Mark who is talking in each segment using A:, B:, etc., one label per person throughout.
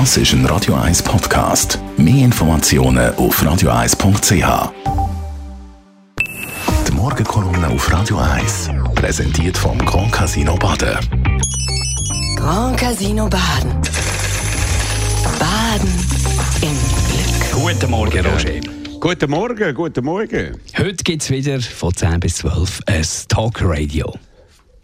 A: Das ist ein Radio 1 Podcast. Mehr Informationen auf radio1.ch. Die Morgenkolumne auf Radio 1 präsentiert vom Grand Casino Baden.
B: Grand Casino Baden. Baden im Glück.
C: Guten Morgen, Roger.
D: Guten Morgen, guten Morgen.
C: Heute gibt es wieder von 10 bis 12 ein Talkradio.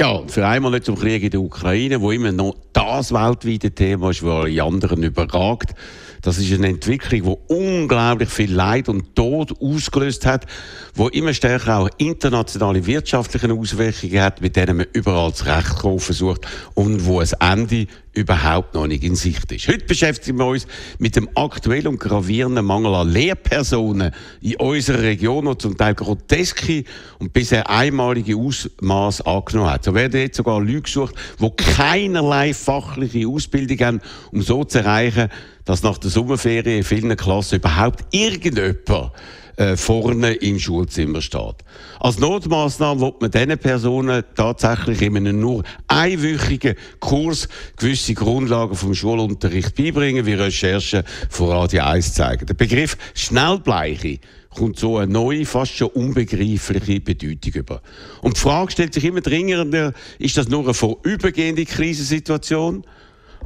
D: Ja, für einmal nicht zum Krieg in der Ukraine, wo immer noch das weltweite Thema ist, wo alle anderen überragt. Das ist eine Entwicklung, die unglaublich viel Leid und Tod ausgelöst hat, wo immer stärker auch internationale wirtschaftliche Auswirkungen hat, mit denen man überall das Recht zu versucht und wo ein Ende überhaupt noch nicht in Sicht ist. Heute beschäftigen wir uns mit dem aktuellen und gravierenden Mangel an Lehrpersonen in unserer Region, die zum Teil groteske und bisher einmalige Ausmaß angenommen hat. So werden jetzt sogar Leute gesucht, die keinerlei fachliche Ausbildung haben, um so zu erreichen, dass nach der Sommerferien in vielen Klassen überhaupt irgendjemand äh, vorne im Schulzimmer steht. Als Notmaßnahme wird man diesen Personen tatsächlich in einem nur einwöchigen Kurs gewisse Grundlagen vom Schulunterricht beibringen, wie Recherchen von Radio 1 zeigen. Der Begriff Schnellbleiche kommt so eine neue, fast schon unbegreifliche Bedeutung über. Und die Frage stellt sich immer dringender, ist das nur eine vorübergehende Krisensituation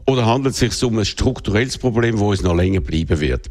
D: oder handelt es sich um ein strukturelles Problem, wo es noch länger bleiben wird?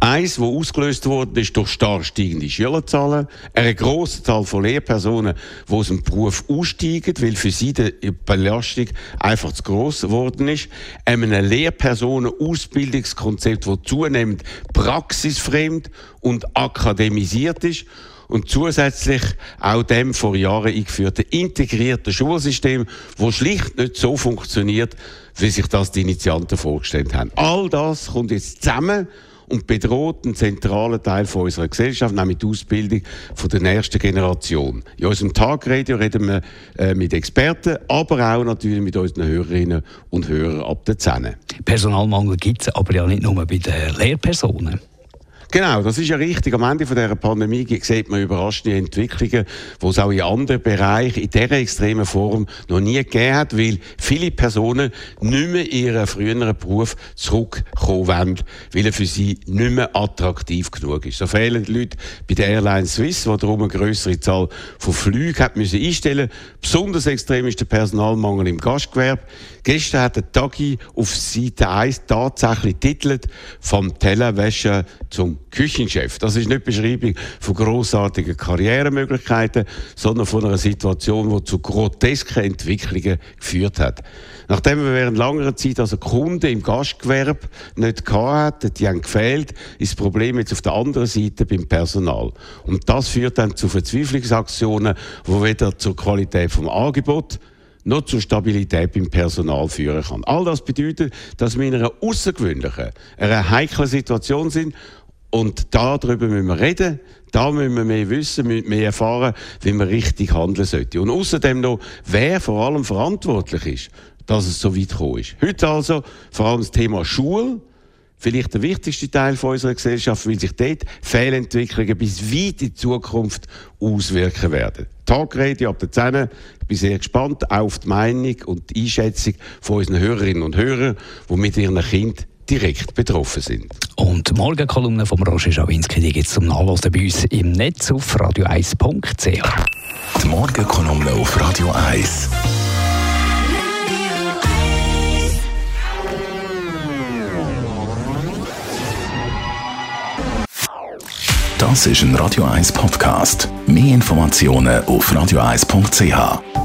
D: Eins, das ausgelöst wurde, ist durch stark steigende Schülerzahlen, eine grosse Zahl von Lehrpersonen, die aus dem Beruf aussteigen, weil für sie die Belastung einfach zu gross geworden ist, einem Lehrpersonen-Ausbildungskonzept, das zunehmend praxisfremd und akademisiert ist und zusätzlich auch dem vor Jahren eingeführten integrierten Schulsystem, wo schlicht nicht so funktioniert, wie sich das die Initianten vorgestellt haben. All das kommt jetzt zusammen und bedroht einen zentralen Teil von unserer Gesellschaft, nämlich die Ausbildung von der nächsten Generation. In unserem Tagradio reden wir äh, mit Experten, aber auch natürlich mit unseren Hörerinnen und Hörern ab der 10.
C: Personalmangel gibt es aber ja nicht nur bei den Lehrpersonen.
D: Genau, das ist ja richtig. Am Ende von dieser Pandemie sieht man überraschende Entwicklungen, die es auch in anderen Bereichen in dieser extremen Form noch nie gegeben hat, weil viele Personen nicht mehr ihren früheren Beruf zurückkommen wollen, weil er für sie nicht mehr attraktiv genug ist. So fehlen die Leute bei der Airline Swiss, die darum eine größere Zahl von Flügen hat müssen einstellen. Besonders extrem ist der Personalmangel im Gastgewerbe. Gestern hat der Tagi auf Seite 1 tatsächlich titelt vom Tellerwäscher zum Küchenchef. Das ist nicht Beschreibung von großartigen Karrieremöglichkeiten, sondern von einer Situation, die zu grotesken Entwicklungen geführt hat. Nachdem wir während langer Zeit also Kunden im Gastgewerbe nicht hatten, die haben gefehlt, ist das Problem jetzt auf der anderen Seite beim Personal. Und das führt dann zu Verzweiflungsaktionen, die weder zur Qualität vom Angebot noch zur Stabilität beim Personal führen kann. All das bedeutet, dass wir in einer außergewöhnlichen, einer heiklen Situation sind und darüber müssen wir reden. Da müssen wir mehr wissen, mehr erfahren, wie man richtig handeln sollte. Und außerdem noch, wer vor allem verantwortlich ist, dass es so weit gekommen ist. Heute also vor allem das Thema Schule. Vielleicht der wichtigste Teil von unserer Gesellschaft, weil sich dort Fehlentwicklungen bis weit in die Zukunft auswirken werden. Tagrede ab der 10. Ich bin sehr gespannt auf die Meinung und die Einschätzung von unseren Hörerinnen und Hörern, die mit ihren Kindern direkt betroffen sind.
C: Und die Morgenkolumne von Roger Schawinski gibt es zum Nachlesen bei uns im Netz auf radio1.ch.
A: Die Morgenkolumne auf Radio 1. Das ist ein Radio 1 Podcast. Mehr Informationen auf radio1.ch.